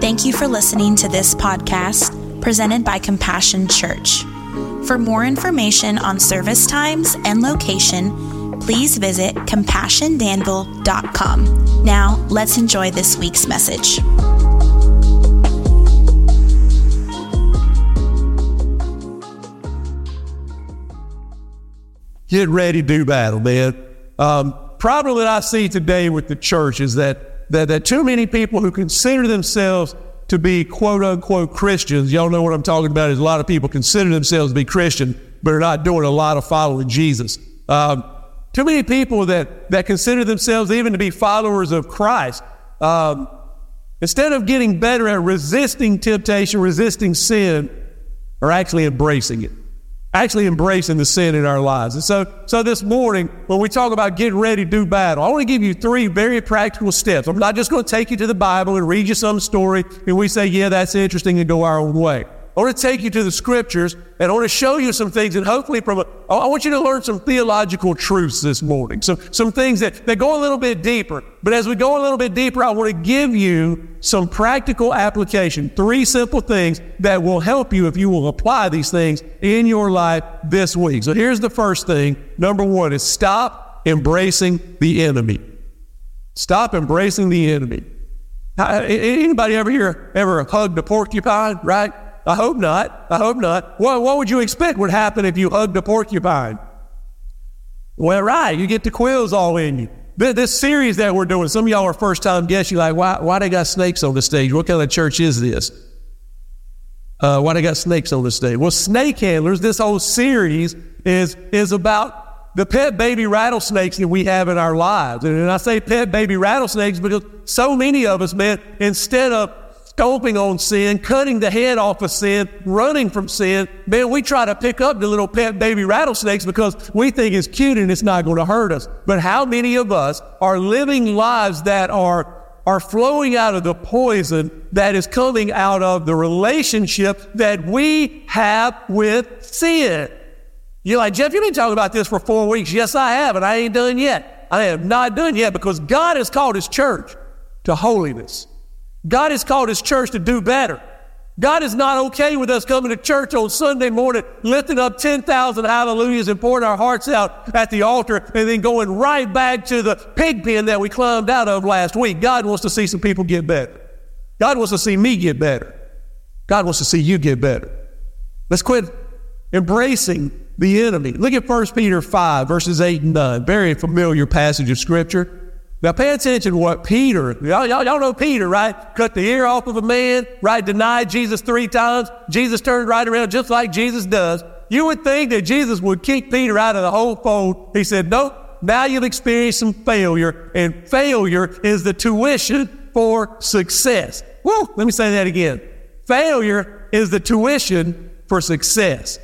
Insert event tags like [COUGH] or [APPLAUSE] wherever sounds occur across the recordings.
Thank you for listening to this podcast presented by Compassion Church. For more information on service times and location, please visit compassiondanville.com. Now, let's enjoy this week's message. Get ready to do battle, man. Um, problem that I see today with the church is that, that, that too many people who consider themselves to be quote unquote Christians, y'all know what I'm talking about, is a lot of people consider themselves to be Christian, but are not doing a lot of following Jesus. Um, too many people that, that consider themselves even to be followers of Christ, um, instead of getting better at resisting temptation, resisting sin, are actually embracing it actually embracing the sin in our lives. And so, so this morning, when we talk about getting ready to do battle, I want to give you three very practical steps. I'm not just going to take you to the Bible and read you some story and we say, yeah, that's interesting and go our own way. I want to take you to the scriptures and I want to show you some things and hopefully from a, I want you to learn some theological truths this morning. Some, some things that, that go a little bit deeper. But as we go a little bit deeper, I want to give you some practical application. Three simple things that will help you if you will apply these things in your life this week. So here's the first thing. Number one is stop embracing the enemy. Stop embracing the enemy. Anybody ever here ever hugged a porcupine, right? I hope not. I hope not. What, what would you expect would happen if you hugged a porcupine? Well, right, you get the quills all in you. This series that we're doing, some of y'all are first time guests. You're like, why, why they got snakes on the stage? What kind of church is this? Uh, why they got snakes on the stage? Well, snake handlers, this whole series is, is about the pet baby rattlesnakes that we have in our lives. And I say pet baby rattlesnakes because so many of us, man, instead of stomping on sin, cutting the head off of sin, running from sin. Man, we try to pick up the little pet baby rattlesnakes because we think it's cute and it's not going to hurt us. But how many of us are living lives that are are flowing out of the poison that is coming out of the relationship that we have with sin. You're like, Jeff, you've been talking about this for four weeks. Yes, I have, and I ain't done yet. I am not done yet because God has called His church to holiness. God has called His church to do better. God is not okay with us coming to church on Sunday morning, lifting up 10,000 hallelujahs and pouring our hearts out at the altar and then going right back to the pig pen that we climbed out of last week. God wants to see some people get better. God wants to see me get better. God wants to see you get better. Let's quit embracing the enemy. Look at 1 Peter 5, verses 8 and 9. Very familiar passage of Scripture. Now pay attention to what Peter, y'all, y'all, y'all know Peter, right? Cut the ear off of a man, right? Denied Jesus three times. Jesus turned right around just like Jesus does. You would think that Jesus would kick Peter out of the whole fold. He said, nope, now you've experienced some failure, and failure is the tuition for success. Woo, let me say that again. Failure is the tuition for success.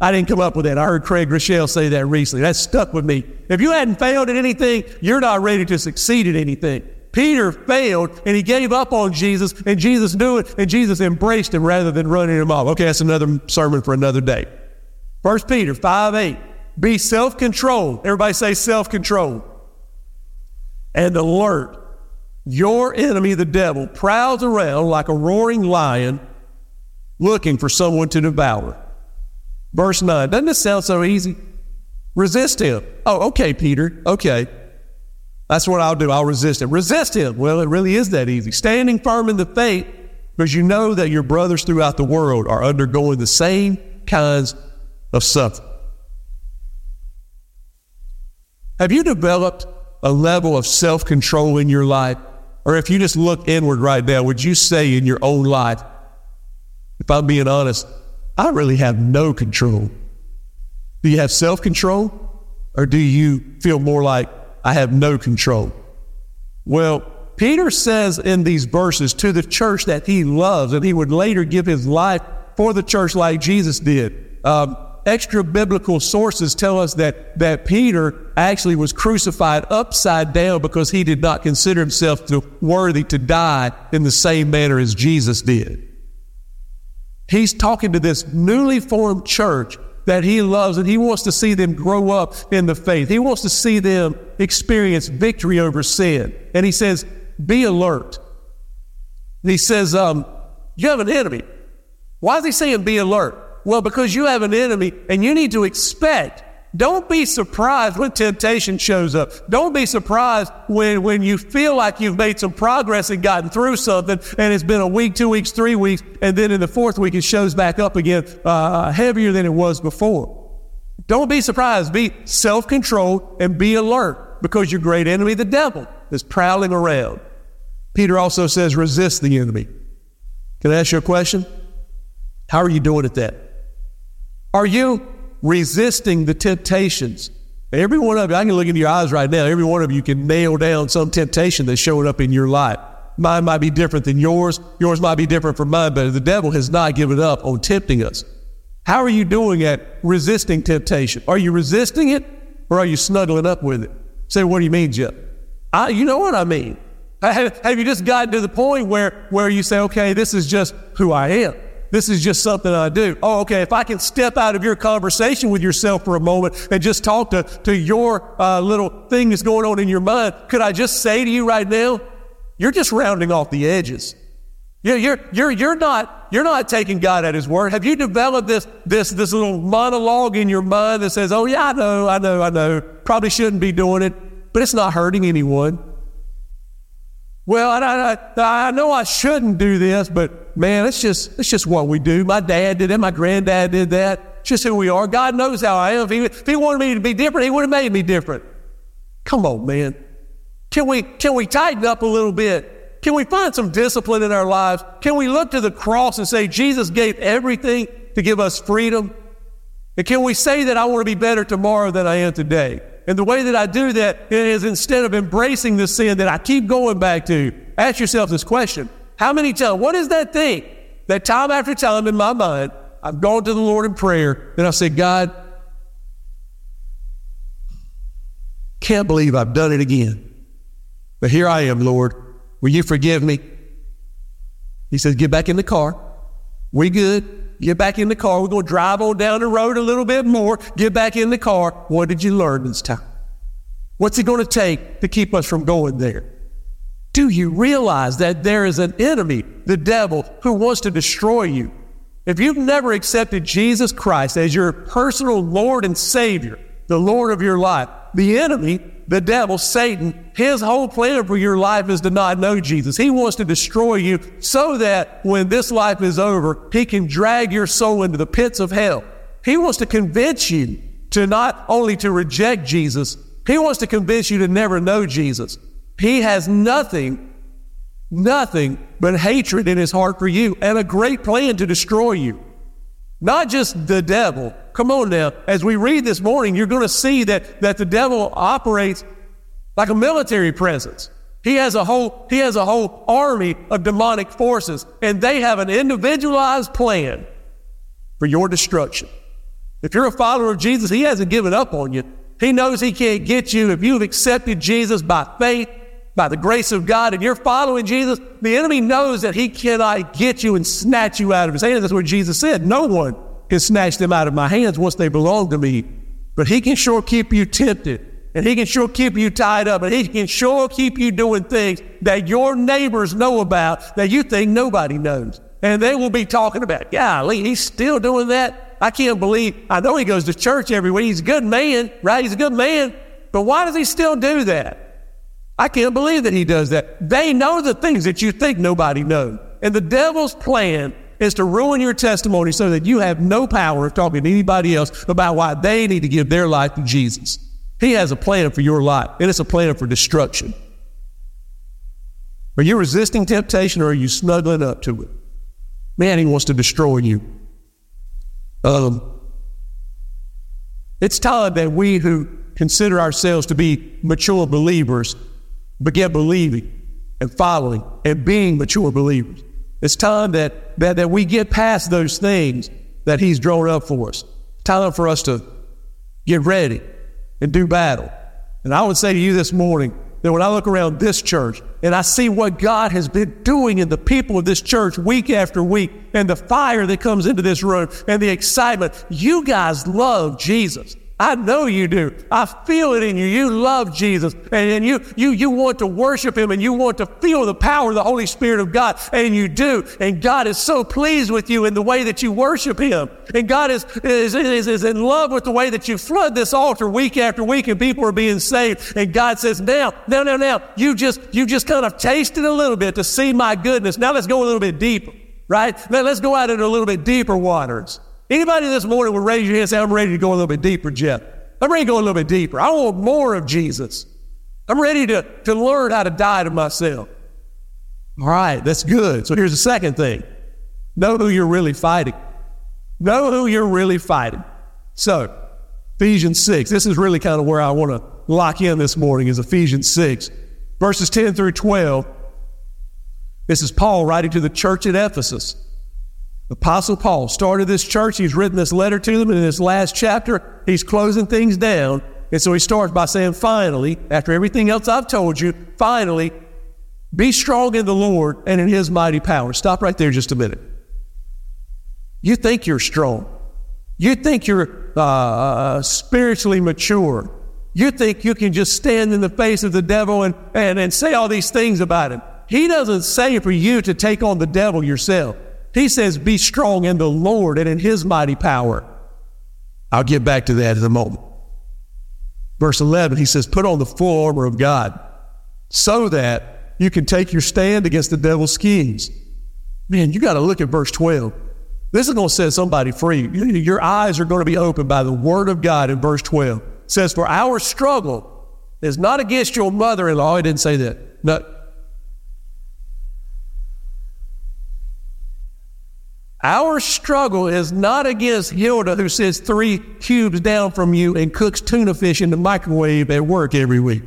I didn't come up with that. I heard Craig Groeschel say that recently. That stuck with me. If you hadn't failed at anything, you're not ready to succeed at anything. Peter failed and he gave up on Jesus, and Jesus knew it, and Jesus embraced him rather than running him off. Okay, that's another sermon for another day. First Peter 5 8. Be self controlled. Everybody say self controlled. And alert. Your enemy, the devil, prowls around like a roaring lion looking for someone to devour. Verse 9. Doesn't this sound so easy? Resist him. Oh, okay, Peter. Okay. That's what I'll do. I'll resist him. Resist him. Well, it really is that easy. Standing firm in the faith because you know that your brothers throughout the world are undergoing the same kinds of suffering. Have you developed a level of self control in your life? Or if you just look inward right now, would you say in your own life, if I'm being honest, I really have no control. Do you have self control? Or do you feel more like I have no control? Well, Peter says in these verses to the church that he loves, and he would later give his life for the church like Jesus did. Um, extra biblical sources tell us that, that Peter actually was crucified upside down because he did not consider himself worthy to die in the same manner as Jesus did. He's talking to this newly formed church that he loves and he wants to see them grow up in the faith. He wants to see them experience victory over sin. And he says, be alert. He says, um, you have an enemy. Why is he saying be alert? Well, because you have an enemy and you need to expect. Don't be surprised when temptation shows up. Don't be surprised when, when you feel like you've made some progress and gotten through something and it's been a week, two weeks, three weeks, and then in the fourth week it shows back up again uh, heavier than it was before. Don't be surprised. Be self controlled and be alert because your great enemy, the devil, is prowling around. Peter also says, resist the enemy. Can I ask you a question? How are you doing at that? Are you resisting the temptations? Every one of you, I can look into your eyes right now. Every one of you can nail down some temptation that's showing up in your life. Mine might be different than yours. Yours might be different from mine, but the devil has not given up on tempting us. How are you doing at resisting temptation? Are you resisting it or are you snuggling up with it? Say, what do you mean, Jeff? I, you know what I mean. Have, have you just gotten to the point where, where you say, okay, this is just who I am? This is just something I do. Oh, okay. If I can step out of your conversation with yourself for a moment and just talk to, to your uh, little thing that's going on in your mind, could I just say to you right now, you're just rounding off the edges. You're, you're, you're, you're, not, you're not taking God at His word. Have you developed this, this, this little monologue in your mind that says, oh, yeah, I know, I know, I know, probably shouldn't be doing it, but it's not hurting anyone? Well, I, I, I know I shouldn't do this, but man, it's just, it's just what we do. My dad did that. My granddad did that. It's just who we are. God knows how I am. If he, if he wanted me to be different, He would have made me different. Come on, man. Can we, can we tighten up a little bit? Can we find some discipline in our lives? Can we look to the cross and say, Jesus gave everything to give us freedom? And can we say that I want to be better tomorrow than I am today? And the way that I do that is instead of embracing the sin that I keep going back to, ask yourself this question How many times, what is that thing that time after time in my mind, I've gone to the Lord in prayer, and I said, God, can't believe I've done it again. But here I am, Lord. Will you forgive me? He says, Get back in the car. We good. Get back in the car. We're going to drive on down the road a little bit more. Get back in the car. What did you learn this time? What's it going to take to keep us from going there? Do you realize that there is an enemy, the devil, who wants to destroy you? If you've never accepted Jesus Christ as your personal Lord and Savior, the Lord of your life, the enemy the devil, Satan, his whole plan for your life is to not know Jesus. He wants to destroy you so that when this life is over, he can drag your soul into the pits of hell. He wants to convince you to not only to reject Jesus, he wants to convince you to never know Jesus. He has nothing, nothing but hatred in his heart for you and a great plan to destroy you. Not just the devil. Come on now. As we read this morning, you're going to see that, that the devil operates like a military presence. He has a whole, he has a whole army of demonic forces, and they have an individualized plan for your destruction. If you're a follower of Jesus, he hasn't given up on you. He knows he can't get you. If you've accepted Jesus by faith, by the grace of God and you're following Jesus, the enemy knows that he cannot get you and snatch you out of his hands. That's what Jesus said. No one can snatch them out of my hands once they belong to me. But he can sure keep you tempted and he can sure keep you tied up and he can sure keep you doing things that your neighbors know about that you think nobody knows. And they will be talking about, golly, he's still doing that. I can't believe, I know he goes to church every week. He's a good man, right? He's a good man. But why does he still do that? I can't believe that he does that. They know the things that you think nobody knows. And the devil's plan is to ruin your testimony so that you have no power of talking to anybody else about why they need to give their life to Jesus. He has a plan for your life, and it's a plan for destruction. Are you resisting temptation or are you snuggling up to it? Man, he wants to destroy you. Um, it's time that we who consider ourselves to be mature believers begin believing and following and being mature believers. It's time that, that, that we get past those things that He's drawn up for us. Time for us to get ready and do battle. And I would say to you this morning that when I look around this church and I see what God has been doing in the people of this church week after week and the fire that comes into this room and the excitement, you guys love Jesus. I know you do. I feel it in you. You love Jesus and, and, you, you, you want to worship Him and you want to feel the power of the Holy Spirit of God. And you do. And God is so pleased with you in the way that you worship Him. And God is, is, is, is in love with the way that you flood this altar week after week and people are being saved. And God says, now, now, now, now, you just, you just kind of tasted a little bit to see my goodness. Now let's go a little bit deeper, right? Let's go out into a little bit deeper waters. Anybody this morning would raise your hand and say, I'm ready to go a little bit deeper, Jeff. I'm ready to go a little bit deeper. I want more of Jesus. I'm ready to, to learn how to die to myself. All right, that's good. So here's the second thing know who you're really fighting. Know who you're really fighting. So, Ephesians 6, this is really kind of where I want to lock in this morning, is Ephesians 6, verses 10 through 12. This is Paul writing to the church at Ephesus. Apostle Paul started this church. He's written this letter to them. And in this last chapter, he's closing things down. And so he starts by saying, finally, after everything else I've told you, finally, be strong in the Lord and in his mighty power. Stop right there just a minute. You think you're strong. You think you're uh, uh spiritually mature. You think you can just stand in the face of the devil and, and, and say all these things about him. He doesn't say for you to take on the devil yourself. He says, Be strong in the Lord and in His mighty power. I'll get back to that in a moment. Verse 11, he says, Put on the full armor of God so that you can take your stand against the devil's schemes. Man, you got to look at verse 12. This is going to set somebody free. Your eyes are going to be opened by the word of God in verse 12. It says, For our struggle is not against your mother in law. He didn't say that. No, Our struggle is not against Hilda, who sits three cubes down from you and cooks tuna fish in the microwave at work every week.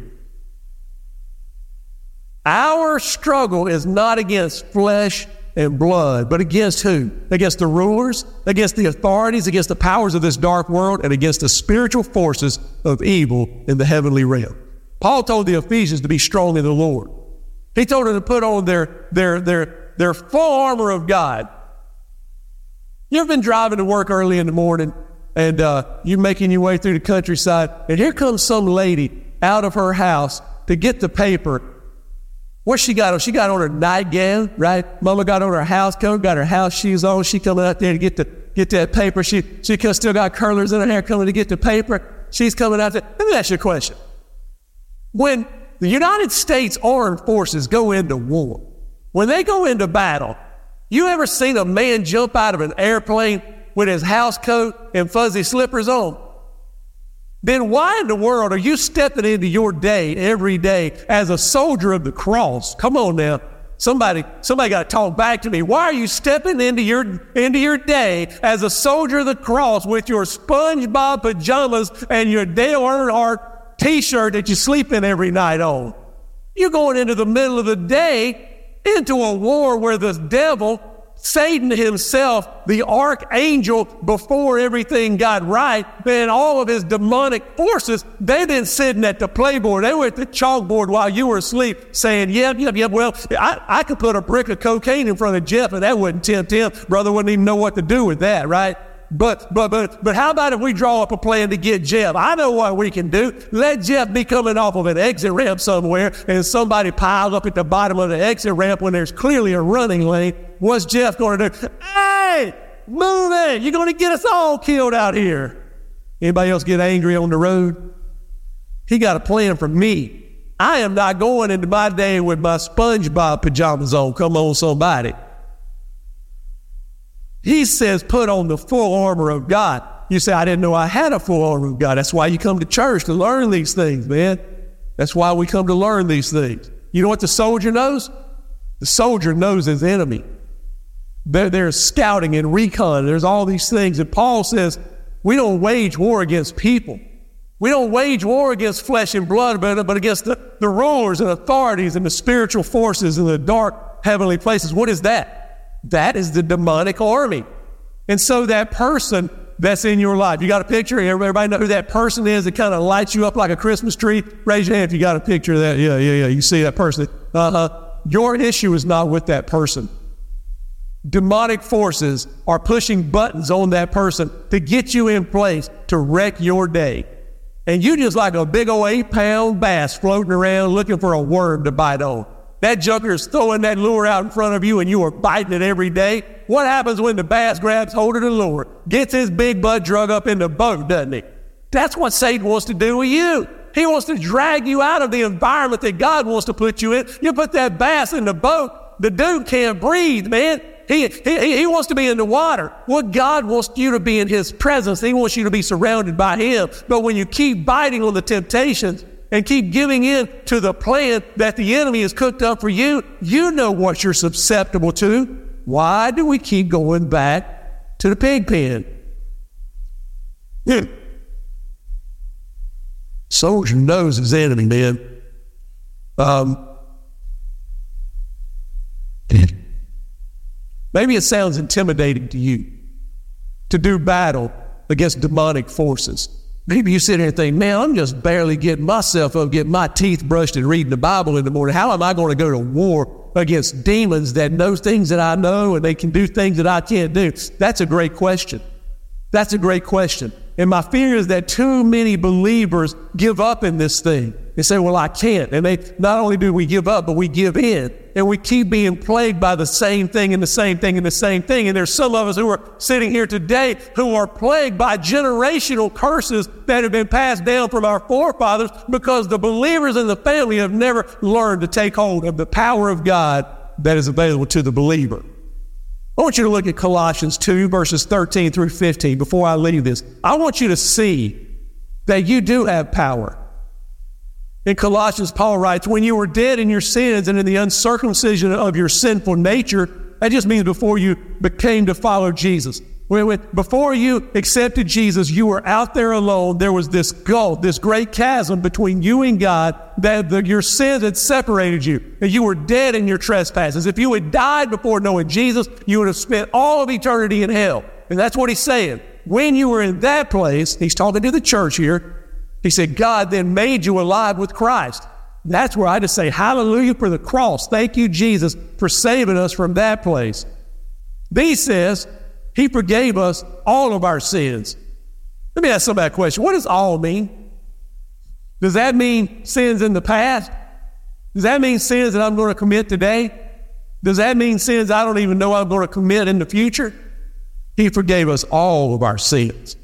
Our struggle is not against flesh and blood, but against who? Against the rulers, against the authorities, against the powers of this dark world, and against the spiritual forces of evil in the heavenly realm. Paul told the Ephesians to be strong in the Lord. He told them to put on their, their, their, their full armor of God you ever been driving to work early in the morning and uh, you making your way through the countryside, and here comes some lady out of her house to get the paper. What she got on? She got on her nightgown, right? Mama got on her house coat, got her house shoes on. She coming out there to get the get that paper. She she still got curlers in her hair coming to get the paper. She's coming out there. Let me ask you a question. When the United States Armed Forces go into war, when they go into battle, you ever seen a man jump out of an airplane with his house coat and fuzzy slippers on? Then why in the world are you stepping into your day every day as a soldier of the cross? Come on now. Somebody, somebody got to talk back to me. Why are you stepping into your, into your day as a soldier of the cross with your SpongeBob pajamas and your Dale Earnhardt t-shirt that you sleep in every night on? You're going into the middle of the day into a war where the devil, Satan himself, the archangel before everything got right, and all of his demonic forces, they didn't sitting at the playboard. They were at the chalkboard while you were asleep saying, yep, yep, yep, well, I, I could put a brick of cocaine in front of Jeff and that wouldn't tempt him. Brother wouldn't even know what to do with that, right? But, but, but, but how about if we draw up a plan to get Jeff? I know what we can do. Let Jeff be coming off of an exit ramp somewhere and somebody piled up at the bottom of the exit ramp when there's clearly a running lane. What's Jeff going to do? Hey, move it. You're going to get us all killed out here. Anybody else get angry on the road? He got a plan for me. I am not going into my day with my SpongeBob pajamas on. Come on, somebody. He says, put on the full armor of God. You say, I didn't know I had a full armor of God. That's why you come to church to learn these things, man. That's why we come to learn these things. You know what the soldier knows? The soldier knows his enemy. They're, they're scouting and recon. There's all these things. And Paul says, we don't wage war against people. We don't wage war against flesh and blood, but, but against the, the rulers and authorities and the spiritual forces in the dark heavenly places. What is that? That is the demonic army. And so that person that's in your life, you got a picture? Everybody know who that person is that kind of lights you up like a Christmas tree? Raise your hand if you got a picture of that. Yeah, yeah, yeah. You see that person. Uh-huh. Your issue is not with that person. demonic forces are pushing buttons on that person to get you in place to wreck your day. And you just like a big old eight pound bass floating around looking for a worm to bite on. That junker is throwing that lure out in front of you and you are biting it every day. What happens when the bass grabs hold of the lure? Gets his big butt drug up in the boat, doesn't he? That's what Satan wants to do with you. He wants to drag you out of the environment that God wants to put you in. You put that bass in the boat, the dude can't breathe, man. He, he, he wants to be in the water. Well, God wants you to be in His presence. He wants you to be surrounded by Him. But when you keep biting on the temptations, and keep giving in to the plan that the enemy has cooked up for you, you know what you're susceptible to. Why do we keep going back to the pig pen? Hmm. Soldier knows his enemy, man. Um, maybe it sounds intimidating to you to do battle against demonic forces. Maybe you sit here and think, man, I'm just barely getting myself up, getting my teeth brushed and reading the Bible in the morning. How am I going to go to war against demons that know things that I know and they can do things that I can't do? That's a great question. That's a great question. And my fear is that too many believers give up in this thing. They say, well, I can't. And they, not only do we give up, but we give in. And we keep being plagued by the same thing and the same thing and the same thing. And there's some of us who are sitting here today who are plagued by generational curses that have been passed down from our forefathers because the believers in the family have never learned to take hold of the power of God that is available to the believer. I want you to look at Colossians 2, verses 13 through 15 before I leave this. I want you to see that you do have power. In Colossians, Paul writes, When you were dead in your sins and in the uncircumcision of your sinful nature, that just means before you became to follow Jesus. Before you accepted Jesus, you were out there alone. There was this gulf, this great chasm between you and God that the, your sins had separated you. And you were dead in your trespasses. If you had died before knowing Jesus, you would have spent all of eternity in hell. And that's what he's saying. When you were in that place, he's talking to the church here. He said, God then made you alive with Christ. That's where I just say, Hallelujah for the cross. Thank you, Jesus, for saving us from that place. B says, he forgave us all of our sins. Let me ask somebody a question. What does all mean? Does that mean sins in the past? Does that mean sins that I'm going to commit today? Does that mean sins I don't even know I'm going to commit in the future? He forgave us all of our sins.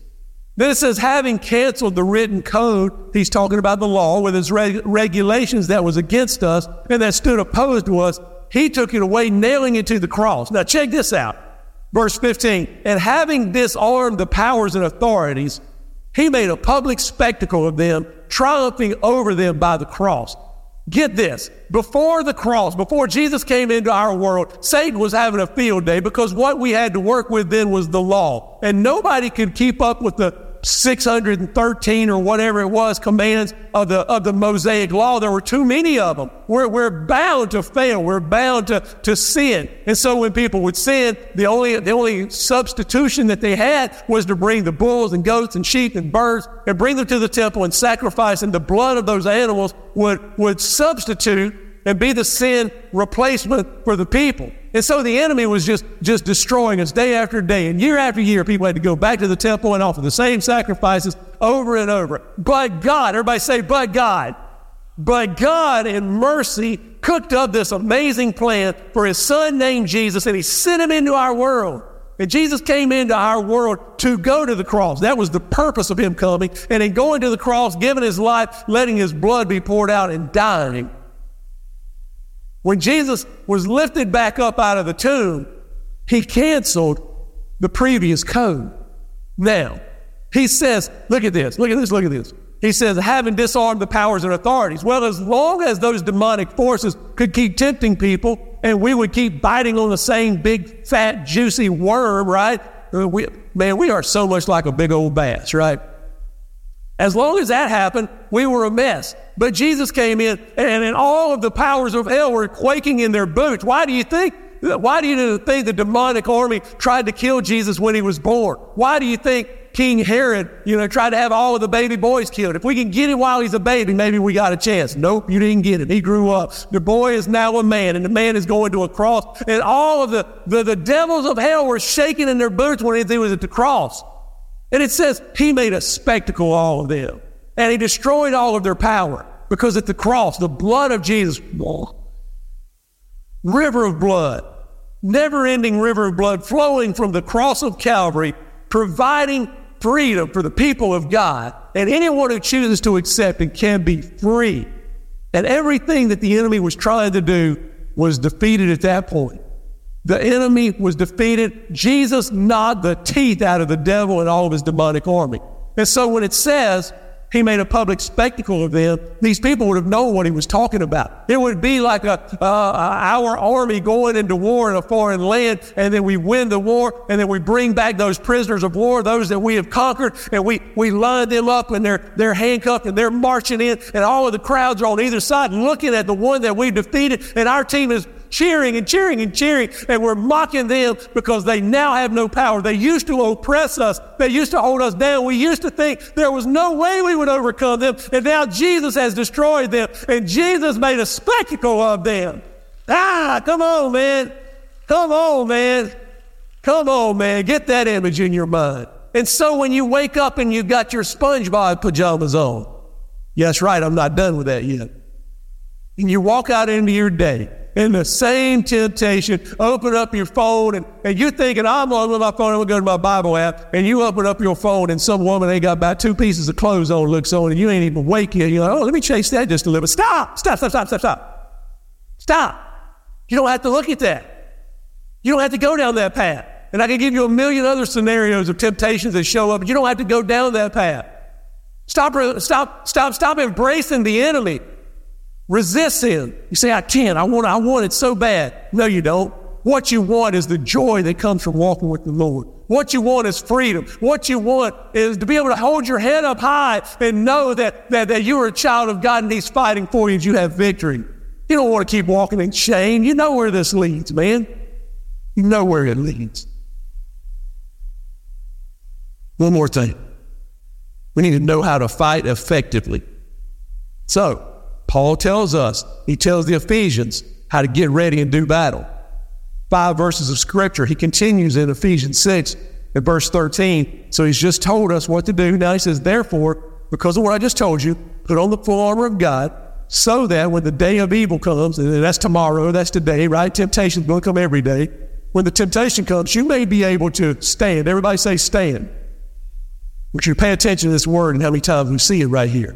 Then it says, having canceled the written code, he's talking about the law with its reg- regulations that was against us and that stood opposed to us. He took it away, nailing it to the cross. Now, check this out. Verse 15, and having disarmed the powers and authorities, he made a public spectacle of them, triumphing over them by the cross. Get this. Before the cross, before Jesus came into our world, Satan was having a field day because what we had to work with then was the law. And nobody could keep up with the 613 or whatever it was commands of the, of the Mosaic law. There were too many of them. We're, we're bound to fail. We're bound to, to sin. And so when people would sin, the only, the only substitution that they had was to bring the bulls and goats and sheep and birds and bring them to the temple and sacrifice. And the blood of those animals would, would substitute and be the sin replacement for the people. And so the enemy was just, just destroying us day after day. And year after year, people had to go back to the temple and offer the same sacrifices over and over. But God, everybody say, but God. But God in mercy cooked up this amazing plan for his son named Jesus, and he sent him into our world. And Jesus came into our world to go to the cross. That was the purpose of him coming. And in going to the cross, giving his life, letting his blood be poured out, and dying when Jesus was lifted back up out of the tomb, he canceled the previous code. Now, he says, look at this, look at this, look at this. He says, having disarmed the powers and authorities. Well, as long as those demonic forces could keep tempting people and we would keep biting on the same big, fat, juicy worm, right? Uh, we, man, we are so much like a big old bass, right? As long as that happened, we were a mess. But Jesus came in, and, and all of the powers of hell were quaking in their boots. Why do you think? Why do you think the demonic army tried to kill Jesus when he was born? Why do you think King Herod, you know, tried to have all of the baby boys killed. If we can get him while he's a baby, maybe we got a chance. Nope, you didn't get him. He grew up. The boy is now a man, and the man is going to a cross. And all of the, the, the devils of hell were shaking in their boots when he was at the cross. And it says he made a spectacle of all of them. And he destroyed all of their power. Because at the cross, the blood of Jesus, river of blood, never ending river of blood flowing from the cross of Calvary, providing freedom for the people of God. And anyone who chooses to accept it can be free. And everything that the enemy was trying to do was defeated at that point. The enemy was defeated. Jesus gnawed the teeth out of the devil and all of his demonic army. And so when it says, he made a public spectacle of them, these people would have known what he was talking about. It would be like a, uh, our army going into war in a foreign land, and then we win the war, and then we bring back those prisoners of war, those that we have conquered, and we, we line them up, and they're, they're handcuffed, and they're marching in, and all of the crowds are on either side looking at the one that we defeated, and our team is cheering and cheering and cheering, and we're mocking them because they now have no power. They used to oppress us, they used to hold us down. We used to think there was no way we would overcome them, and now Jesus has destroyed them, and Jesus made a spectacle of them. Ah, come on, man. Come on, man. Come on, man. Get that image in your mind. And so when you wake up and you've got your SpongeBob pajamas on, yes, right, I'm not done with that yet. And you walk out into your day, in the same temptation. Open up your phone and, and you're thinking, I'm on with my phone, I'm gonna go to my Bible app, and you open up your phone and some woman ain't got about two pieces of clothes on looks on and you ain't even awake yet. You're like, oh, let me chase that just a little bit. Stop, stop, stop, stop, stop, stop. Stop. You don't have to look at that. You don't have to go down that path. And I can give you a million other scenarios of temptations that show up, you don't have to go down that path. Stop, stop, stop, stop embracing the enemy. Resist sin. You say, I can't. I want, I want it so bad. No, you don't. What you want is the joy that comes from walking with the Lord. What you want is freedom. What you want is to be able to hold your head up high and know that, that, that you're a child of God and He's fighting for you and you have victory. You don't want to keep walking in shame. You know where this leads, man. You know where it leads. One more thing. We need to know how to fight effectively. So, Paul tells us, he tells the Ephesians how to get ready and do battle. Five verses of scripture. He continues in Ephesians 6 at verse 13. So he's just told us what to do. Now he says, Therefore, because of what I just told you, put on the full armor of God, so that when the day of evil comes, and that's tomorrow, that's today, right? Temptation's going to come every day. When the temptation comes, you may be able to stand. Everybody say stand. But you pay attention to this word and how many times we see it right here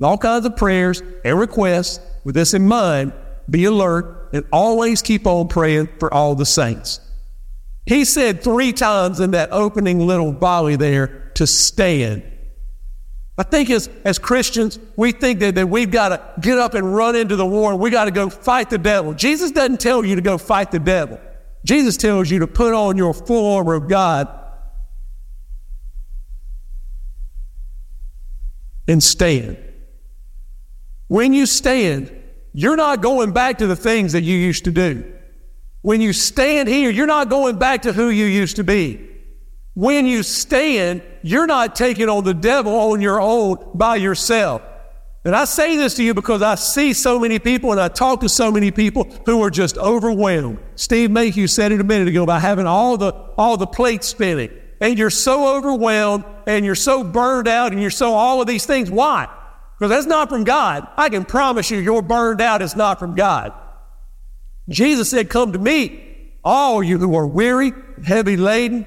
all kinds of prayers and requests. With this in mind, be alert and always keep on praying for all the saints. He said three times in that opening little volley there to stand. I think as, as Christians, we think that, that we've got to get up and run into the war and we got to go fight the devil. Jesus doesn't tell you to go fight the devil. Jesus tells you to put on your full armor of God and stand. When you stand, you're not going back to the things that you used to do. When you stand here, you're not going back to who you used to be. When you stand, you're not taking on the devil on your own by yourself. And I say this to you because I see so many people and I talk to so many people who are just overwhelmed. Steve Mayhew said it a minute ago about having all the, all the plates spinning. And you're so overwhelmed and you're so burned out and you're so all of these things. Why? Because that's not from God. I can promise you, you're burned out is not from God. Jesus said, Come to me, all you who are weary, heavy laden.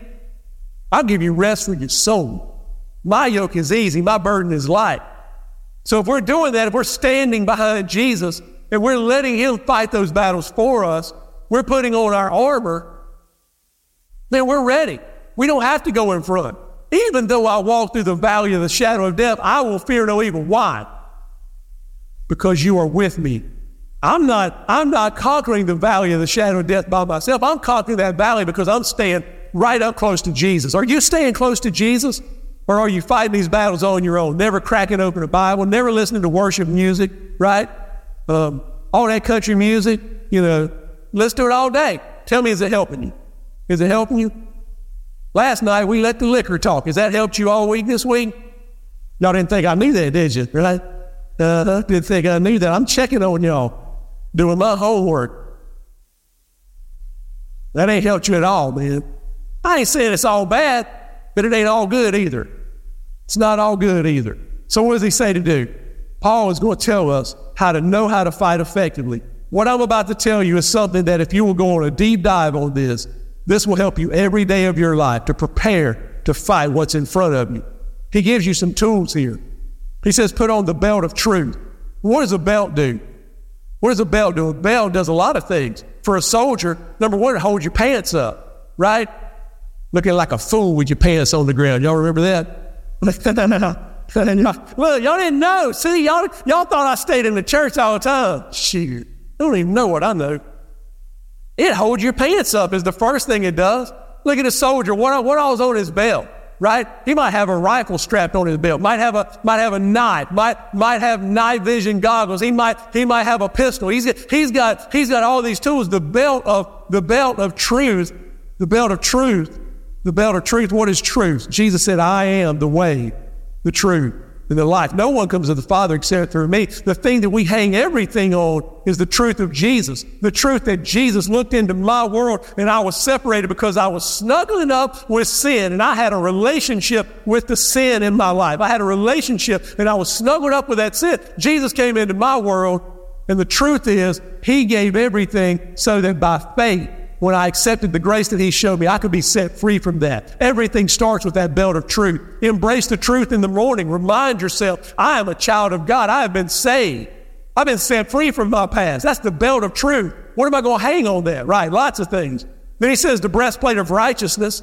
I'll give you rest for your soul. My yoke is easy, my burden is light. So if we're doing that, if we're standing behind Jesus and we're letting Him fight those battles for us, we're putting on our armor, then we're ready. We don't have to go in front. Even though I walk through the valley of the shadow of death, I will fear no evil. Why? Because you are with me. I'm not, I'm not conquering the valley of the shadow of death by myself. I'm conquering that valley because I'm staying right up close to Jesus. Are you staying close to Jesus? Or are you fighting these battles on your own, never cracking open a Bible, never listening to worship music, right? Um, all that country music, you know, let's do it all day. Tell me, is it helping you? Is it helping you? Last night we let the liquor talk. Has that helped you all week this week? Y'all didn't think I knew that, did you? Right? Uh, didn't think I knew that. I'm checking on y'all, doing my homework. That ain't helped you at all, man. I ain't saying it's all bad, but it ain't all good either. It's not all good either. So what does he say to do? Paul is going to tell us how to know how to fight effectively. What I'm about to tell you is something that if you will go on a deep dive on this, this will help you every day of your life to prepare to fight what's in front of you. He gives you some tools here. He says, put on the belt of truth. What does a belt do? What does a belt do? A belt does a lot of things. For a soldier, number one, it holds your pants up, right? Looking like a fool with your pants on the ground. Y'all remember that? [LAUGHS] Look, y'all didn't know. See, y'all, y'all thought I stayed in the church all the time. Shoot, don't even know what I know. It holds your pants up is the first thing it does. Look at a soldier. What, what all's on his belt, right? He might have a rifle strapped on his belt. Might have a might have a knife. Might might have night vision goggles. He might he might have a pistol. He's got, he's got he's got all these tools. The belt of the belt of truth. The belt of truth. The belt of truth. What is truth? Jesus said, "I am the way, the truth, in the life. No one comes to the Father except through me. The thing that we hang everything on is the truth of Jesus. The truth that Jesus looked into my world and I was separated because I was snuggling up with sin and I had a relationship with the sin in my life. I had a relationship and I was snuggling up with that sin. Jesus came into my world and the truth is he gave everything so that by faith when I accepted the grace that He showed me, I could be set free from that. Everything starts with that belt of truth. Embrace the truth in the morning. Remind yourself, I am a child of God. I have been saved. I've been set free from my past. That's the belt of truth. What am I going to hang on that? Right, lots of things. Then he says the breastplate of righteousness.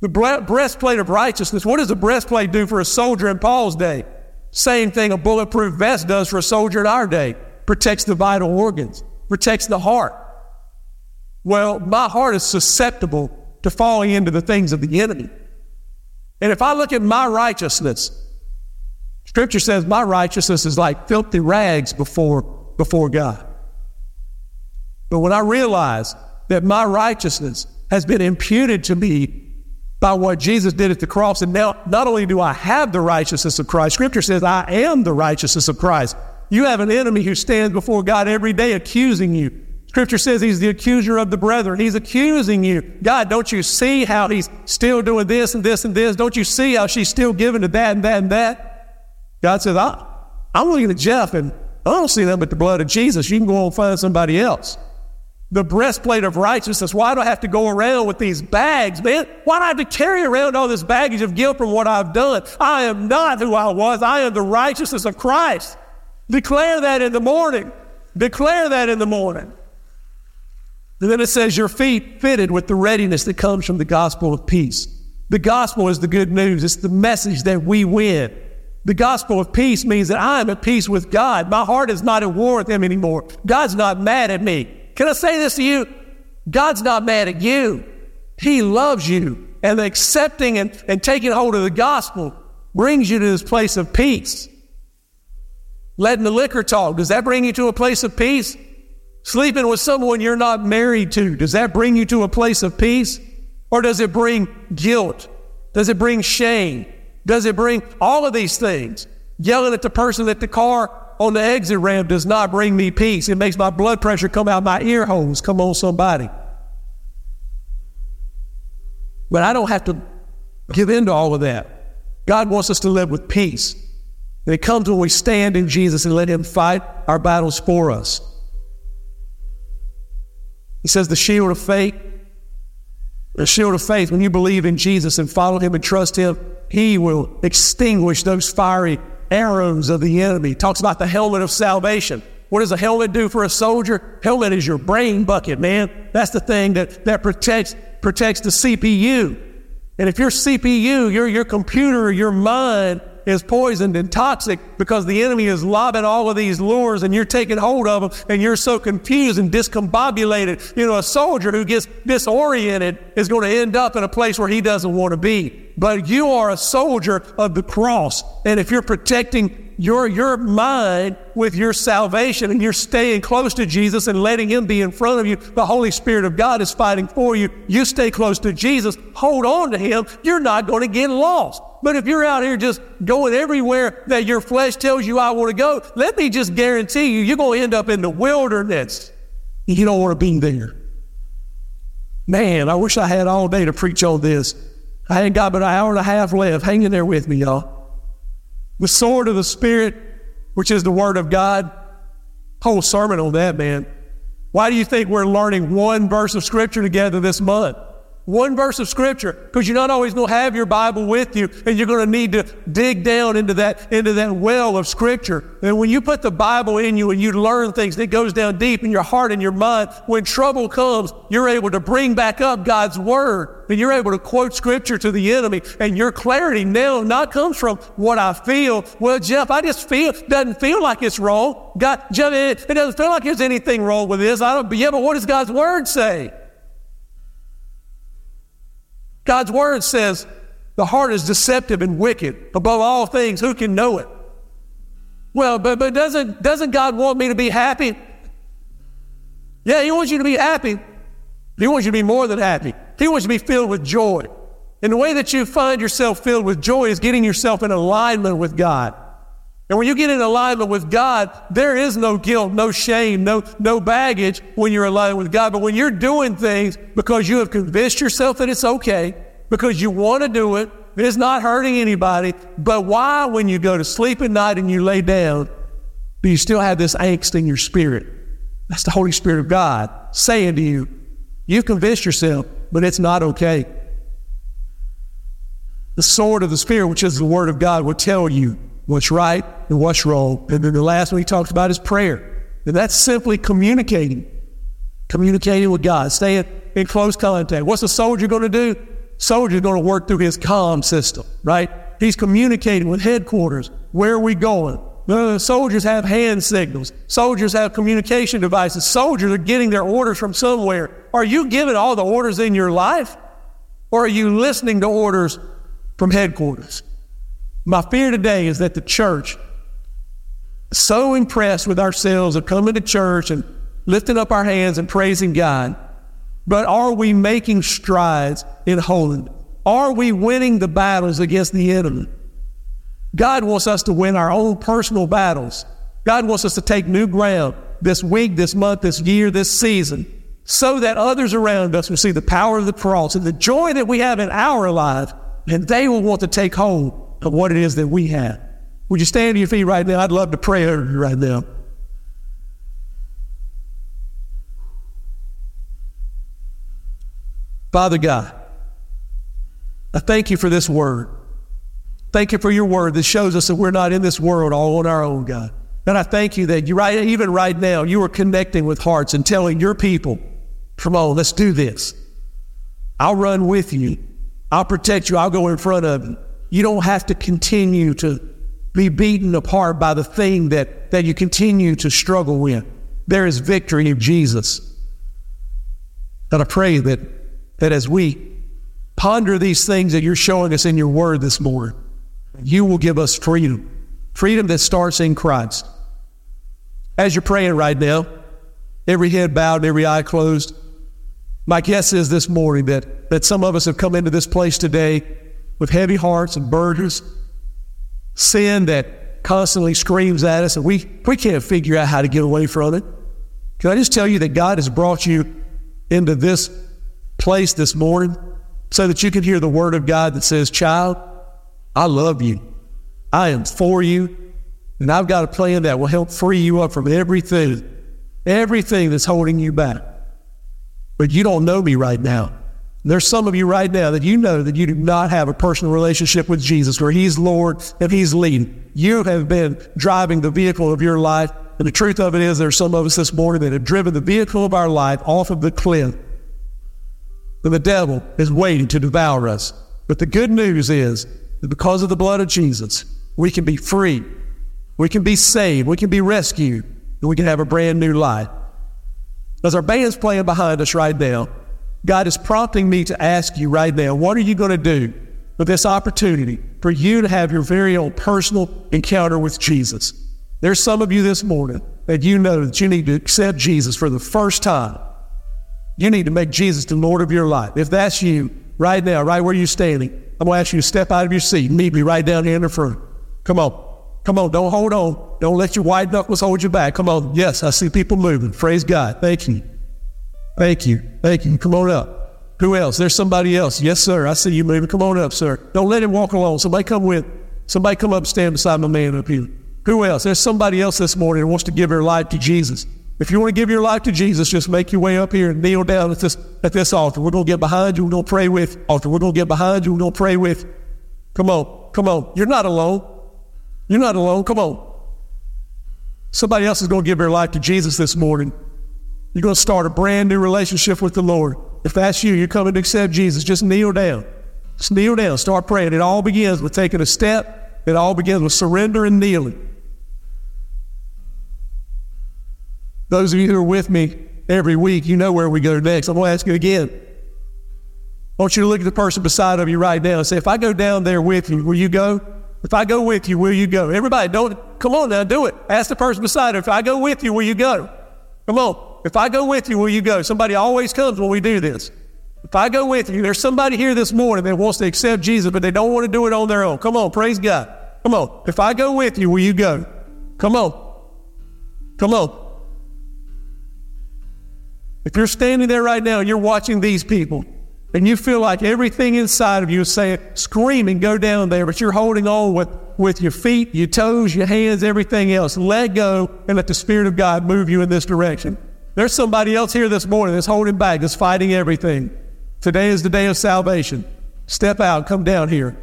The breastplate of righteousness. What does a breastplate do for a soldier in Paul's day? Same thing a bulletproof vest does for a soldier in our day. Protects the vital organs, protects the heart. Well, my heart is susceptible to falling into the things of the enemy. And if I look at my righteousness, Scripture says my righteousness is like filthy rags before, before God. But when I realize that my righteousness has been imputed to me by what Jesus did at the cross, and now not only do I have the righteousness of Christ, Scripture says I am the righteousness of Christ. You have an enemy who stands before God every day accusing you Scripture says he's the accuser of the brethren. He's accusing you. God, don't you see how he's still doing this and this and this? Don't you see how she's still giving to that and that and that? God says, I'm looking at Jeff and I don't see them but the blood of Jesus. You can go and find somebody else. The breastplate of righteousness. Why do I have to go around with these bags, man? Why do I have to carry around all this baggage of guilt from what I've done? I am not who I was. I am the righteousness of Christ. Declare that in the morning. Declare that in the morning. And then it says, Your feet fitted with the readiness that comes from the gospel of peace. The gospel is the good news, it's the message that we win. The gospel of peace means that I am at peace with God. My heart is not at war with Him anymore. God's not mad at me. Can I say this to you? God's not mad at you. He loves you. And accepting and, and taking hold of the gospel brings you to this place of peace. Letting the liquor talk, does that bring you to a place of peace? Sleeping with someone you're not married to, does that bring you to a place of peace? Or does it bring guilt? Does it bring shame? Does it bring all of these things? Yelling at the person at the car on the exit ramp does not bring me peace. It makes my blood pressure come out my ear holes. Come on, somebody. But I don't have to give in to all of that. God wants us to live with peace. And it comes when we stand in Jesus and let Him fight our battles for us. He says the shield of faith, the shield of faith, when you believe in Jesus and follow him and trust him, he will extinguish those fiery arrows of the enemy. He talks about the helmet of salvation. What does a helmet do for a soldier? Helmet is your brain bucket, man. That's the thing that, that protects, protects the CPU. And if your CPU, your, your computer, your mind is poisoned and toxic because the enemy is lobbing all of these lures and you're taking hold of them and you're so confused and discombobulated. You know, a soldier who gets disoriented is going to end up in a place where he doesn't want to be. But you are a soldier of the cross. And if you're protecting your, your mind with your salvation and you're staying close to Jesus and letting Him be in front of you. The Holy Spirit of God is fighting for you. You stay close to Jesus, hold on to Him. You're not going to get lost. But if you're out here just going everywhere that your flesh tells you I want to go, let me just guarantee you, you're going to end up in the wilderness. You don't want to be there. Man, I wish I had all day to preach on this. I ain't got but an hour and a half left. Hang in there with me, y'all the sword of the Spirit, which is the Word of God. Whole sermon on that, man. Why do you think we're learning one verse of Scripture together this month? One verse of scripture, because you're not always going to have your Bible with you, and you're going to need to dig down into that, into that well of scripture. And when you put the Bible in you and you learn things, it goes down deep in your heart and your mind. When trouble comes, you're able to bring back up God's word, and you're able to quote scripture to the enemy, and your clarity now not comes from what I feel. Well, Jeff, I just feel, doesn't feel like it's wrong. God, Jeff, it, it doesn't feel like there's anything wrong with this. I don't, yeah, but what does God's word say? God's word says the heart is deceptive and wicked. Above all things, who can know it? Well, but, but doesn't, doesn't God want me to be happy? Yeah, He wants you to be happy. He wants you to be more than happy. He wants you to be filled with joy. And the way that you find yourself filled with joy is getting yourself in alignment with God. And when you get in alignment with God, there is no guilt, no shame, no, no baggage when you're aligned with God. But when you're doing things because you have convinced yourself that it's okay, because you want to do it, it's not hurting anybody, but why, when you go to sleep at night and you lay down, do you still have this angst in your spirit? That's the Holy Spirit of God saying to you, You've convinced yourself, but it's not okay. The sword of the Spirit, which is the Word of God, will tell you what's right and what's wrong. And then the last one he talks about is prayer. And that's simply communicating, communicating with God, staying in close contact. What's a soldier going to do? Soldier's going to work through his comm system, right? He's communicating with headquarters. Where are we going? The soldiers have hand signals. Soldiers have communication devices. Soldiers are getting their orders from somewhere. Are you giving all the orders in your life? Or are you listening to orders from headquarters? My fear today is that the church, so impressed with ourselves of coming to church and lifting up our hands and praising God, but are we making strides in holiness? Are we winning the battles against the enemy? God wants us to win our own personal battles. God wants us to take new ground this week, this month, this year, this season, so that others around us will see the power of the cross and the joy that we have in our life, and they will want to take hold of what it is that we have. Would you stand to your feet right now? I'd love to pray over you right now. Father God, I thank you for this word. Thank you for your word that shows us that we're not in this world all on our own, God. And I thank you that you right even right now you are connecting with hearts and telling your people, come on, let's do this. I'll run with you. I'll protect you. I'll go in front of you. You don't have to continue to be beaten apart by the thing that, that you continue to struggle with. There is victory in Jesus. And I pray that, that as we ponder these things that you're showing us in your word this morning, you will give us freedom. Freedom that starts in Christ. As you're praying right now, every head bowed, every eye closed, my guess is this morning that, that some of us have come into this place today with heavy hearts and burdens, sin that constantly screams at us, and we, we can't figure out how to get away from it. Can I just tell you that God has brought you into this place this morning so that you can hear the word of God that says, Child, I love you. I am for you. And I've got a plan that will help free you up from everything, everything that's holding you back. But you don't know me right now. There's some of you right now that you know that you do not have a personal relationship with Jesus where He's Lord and He's leading. You have been driving the vehicle of your life. And the truth of it is, there's some of us this morning that have driven the vehicle of our life off of the cliff. And the devil is waiting to devour us. But the good news is that because of the blood of Jesus, we can be free, we can be saved, we can be rescued, and we can have a brand new life. As our band's playing behind us right now, God is prompting me to ask you right now, what are you going to do with this opportunity for you to have your very own personal encounter with Jesus? There's some of you this morning that you know that you need to accept Jesus for the first time. You need to make Jesus the Lord of your life. If that's you, right now, right where you're standing, I'm going to ask you to step out of your seat and meet me right down here in the front. Come on. Come on. Don't hold on. Don't let your white knuckles hold you back. Come on. Yes, I see people moving. Praise God. Thank you. Thank you. Thank you. Come on up. Who else? There's somebody else. Yes, sir. I see you moving. Come on up, sir. Don't let him walk alone. Somebody come with. Somebody come up and stand beside my man up here. Who else? There's somebody else this morning that wants to give their life to Jesus. If you want to give your life to Jesus, just make your way up here and kneel down at this at this altar. We're to get behind you. We're to pray with altar. We're to get behind you. We're to pray with. Come on, come on. You're not alone. You're not alone. Come on. Somebody else is going to give their life to Jesus this morning. You're going to start a brand new relationship with the Lord. If that's you, you're coming to accept Jesus, just kneel down. Just kneel down. Start praying. It all begins with taking a step. It all begins with surrender and kneeling. Those of you who are with me every week, you know where we go next. I'm going to ask you again. I want you to look at the person beside of you right now and say, if I go down there with you, will you go? If I go with you, will you go? Everybody, don't, come on now, do it. Ask the person beside you, if I go with you, will you go? Come on. If I go with you, will you go? Somebody always comes when we do this. If I go with you, there's somebody here this morning that wants to accept Jesus, but they don't want to do it on their own. Come on, praise God. Come on. If I go with you, will you go? Come on. Come on. If you're standing there right now and you're watching these people, and you feel like everything inside of you is saying, screaming, go down there, but you're holding on with, with your feet, your toes, your hands, everything else. Let go and let the Spirit of God move you in this direction. There's somebody else here this morning that's holding back, that's fighting everything. Today is the day of salvation. Step out, come down here.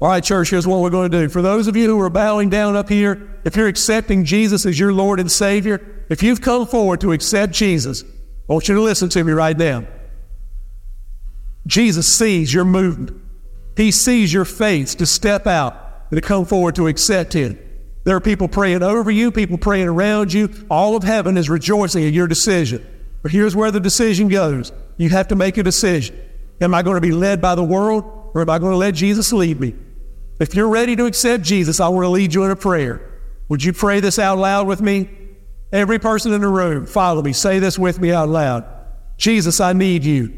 All right, church, here's what we're going to do. For those of you who are bowing down up here, if you're accepting Jesus as your Lord and Savior, if you've come forward to accept Jesus, I want you to listen to me right now. Jesus sees your movement. He sees your faith to step out and to come forward to accept Him. There are people praying over you, people praying around you. All of heaven is rejoicing at your decision. But here's where the decision goes you have to make a decision. Am I going to be led by the world or am I going to let Jesus lead me? If you're ready to accept Jesus, I want to lead you in a prayer. Would you pray this out loud with me? Every person in the room, follow me. Say this with me out loud. Jesus, I need you.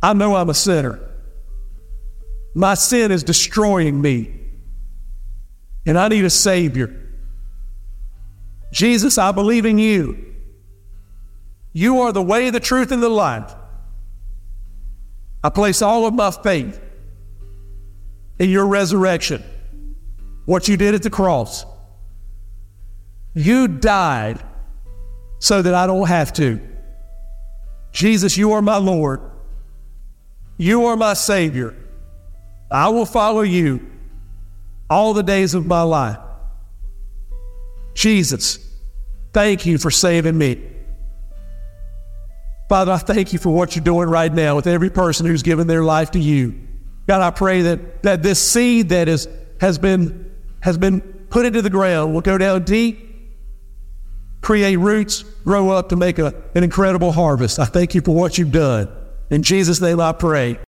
I know I'm a sinner. My sin is destroying me, and I need a Savior. Jesus, I believe in you. You are the way, the truth, and the life. I place all of my faith in your resurrection, what you did at the cross. You died so that I don't have to. Jesus, you are my Lord. You are my Savior. I will follow you all the days of my life. Jesus, thank you for saving me. Father, I thank you for what you're doing right now with every person who's given their life to you. God, I pray that, that this seed that is, has, been, has been put into the ground will go down deep, create roots, grow up to make a, an incredible harvest. I thank you for what you've done. In Jesus' name I pray.